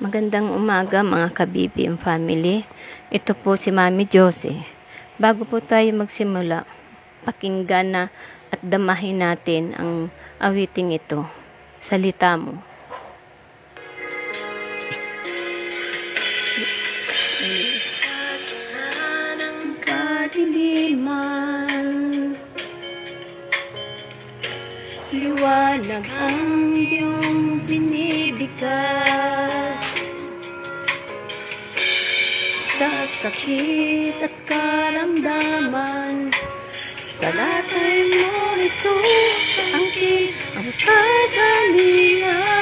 Magandang umaga mga kabibim family. Ito po si Mami Josie. Bago po tayo magsimula, pakinggan na at damahin natin ang awiting ito. Salita mo. Kadiliman Liwanag ang iyong binibigkas Sa sakit at karamdaman. Sa latay mo, Jesus, ang king ang kagalingan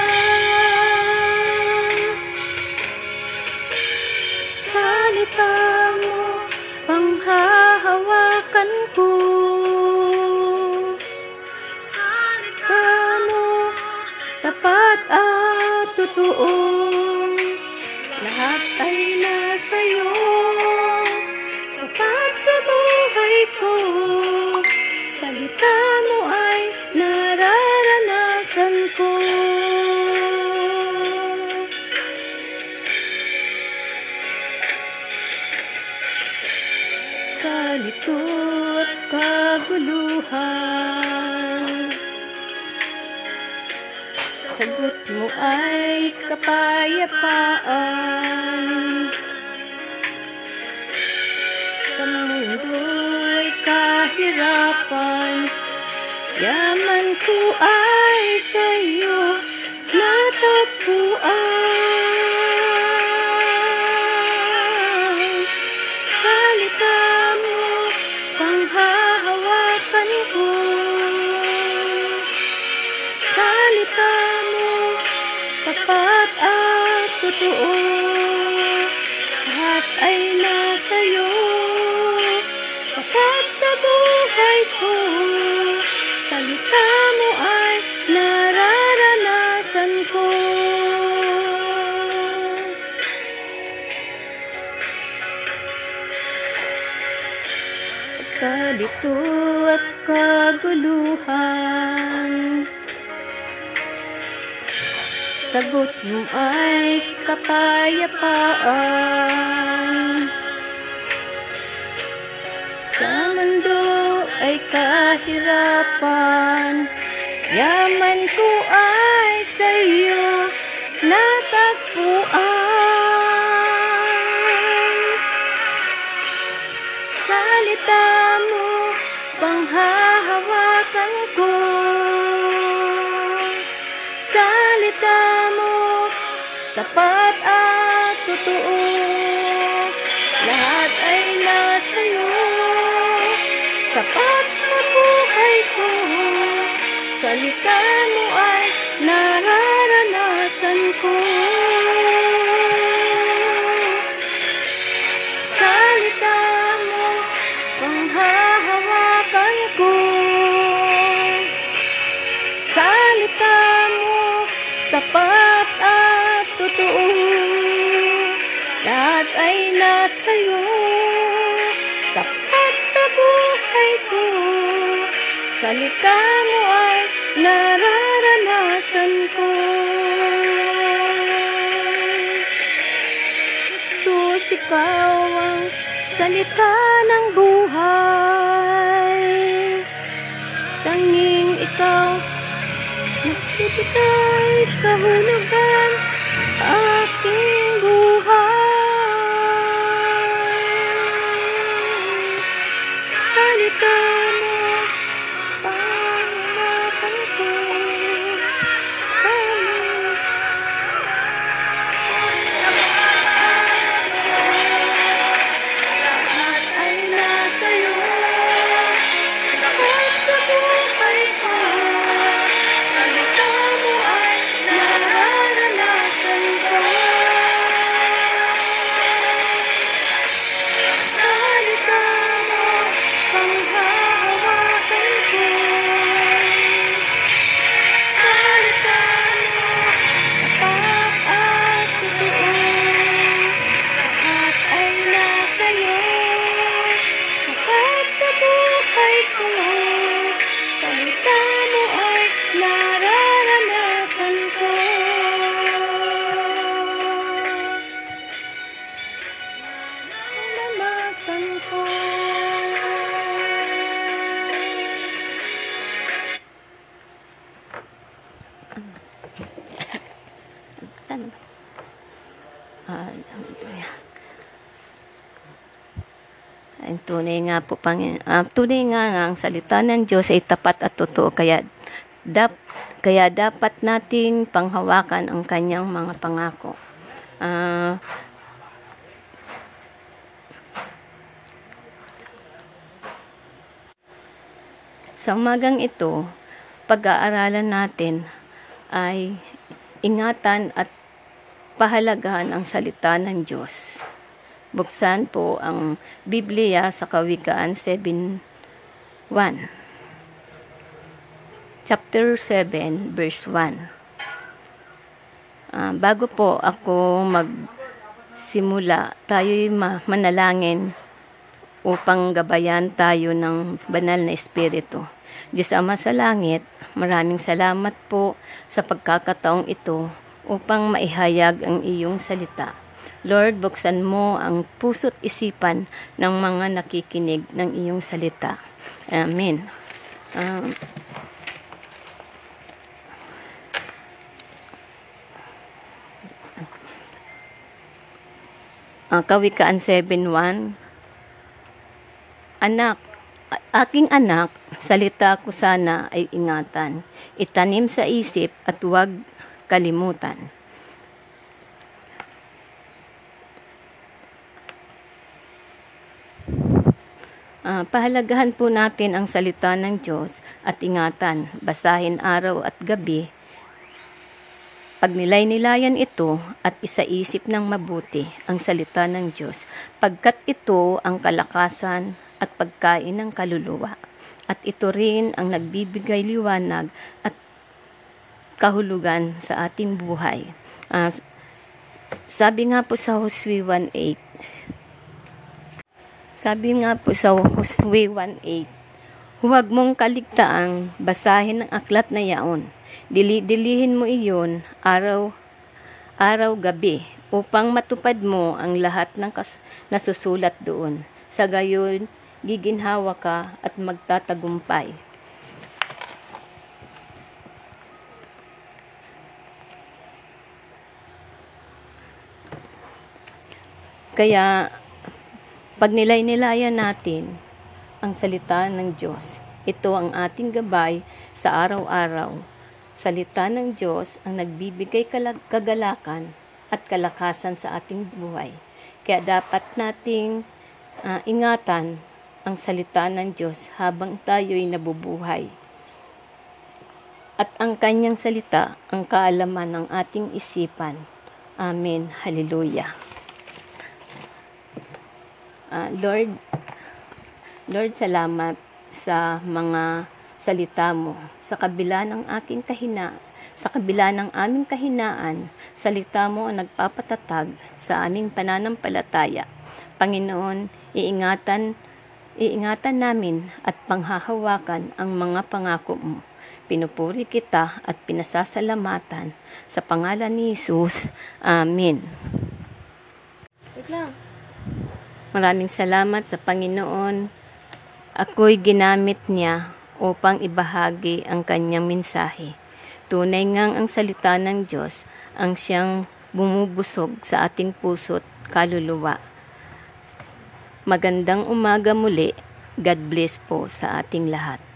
Sagot mo ay kapayapaan. Sa mundo'y kahirapan. Yaman ko ay sa iyo natagpuan totoo Lahat ay nasa iyo Sapat sa buhay ko. Salita mo ay nararanasan ko. Kalito at kaguluhan Sagot mo ay kapayapaan. Sa mundo ay kahirapan. Yaman ko ay sa iyo natagpuan. Salita mo, panghahawakan ko Sapat sa buhay ko. Salita mo ay nararanasan ko. Salita mo, panghahawakan ko. Salita mo, tapat at totoo. Lahat ay nasa Salita mo ay nararanasan ko Jesus, ikaw ang salita ng buhay. Tanging ikaw, nagbibigay kahulugan Ang tunay nga po, Panginoon, ah, tunay nga nga ang salita ng Diyos ay tapat at totoo. Kaya, dap, kaya dapat nating panghawakan ang kanyang mga pangako. Ah, sa umagang ito, pag-aaralan natin ay ingatan at pahalagahan ang salita ng Diyos. Buksan po ang Biblia sa Kawikaan 7.1 Chapter 7, verse 1 Ah, Bago po ako magsimula, tayo'y ma- manalangin upang gabayan tayo ng banal na Espiritu. Diyos Ama sa Langit, maraming salamat po sa pagkakataong ito upang maihayag ang iyong salita. Lord, buksan mo ang puso't isipan ng mga nakikinig ng iyong salita. Amen. Um, ang Kawikaan 7.1 Anak, aking anak, salita ko sana ay ingatan. Itanim sa isip at huwag kalimutan. Ah, pahalagahan po natin ang salita ng Diyos at ingatan, basahin araw at gabi. Pagnilay-nilayan ito at isaisip ng mabuti ang salita ng Diyos, pagkat ito ang kalakasan at pagkain ng kaluluwa. At ito rin ang nagbibigay liwanag at kahulugan sa ating buhay. Ah, sabi nga po sa Hosea 1.8, sabi nga po sa Hosea 1.8, Huwag mong kaligtaang basahin ang aklat na yaon. Dili dilihin mo iyon araw araw gabi upang matupad mo ang lahat ng kas- nasusulat doon. Sa gayon, giginhawa ka at magtatagumpay. Kaya, pag nilay-nilayan natin ang salita ng Diyos, ito ang ating gabay sa araw-araw. Salita ng Diyos ang nagbibigay kagalakan at kalakasan sa ating buhay. Kaya dapat nating ah, ingatan ang salita ng Diyos habang tayo'y nabubuhay. At ang kanyang salita ang kaalaman ng ating isipan. Amen. Hallelujah. Ah, Lord, Lord, salamat sa mga salita mo. Sa kabila ng aking kahina, sa kabila ng aming kahinaan, salita mo ang nagpapatatag sa aming pananampalataya. Panginoon, iingatan, iingatan namin at panghahawakan ang mga pangako mo. Pinupuri kita at pinasasalamatan sa pangalan ni Jesus. Amen. Wait lang. Maraming salamat sa Panginoon. Ako'y ginamit niya upang ibahagi ang kanyang mensahe. Tunay ngang ang salita ng Diyos ang siyang bumubusog sa ating puso't kaluluwa. Magandang umaga muli. God bless po sa ating lahat.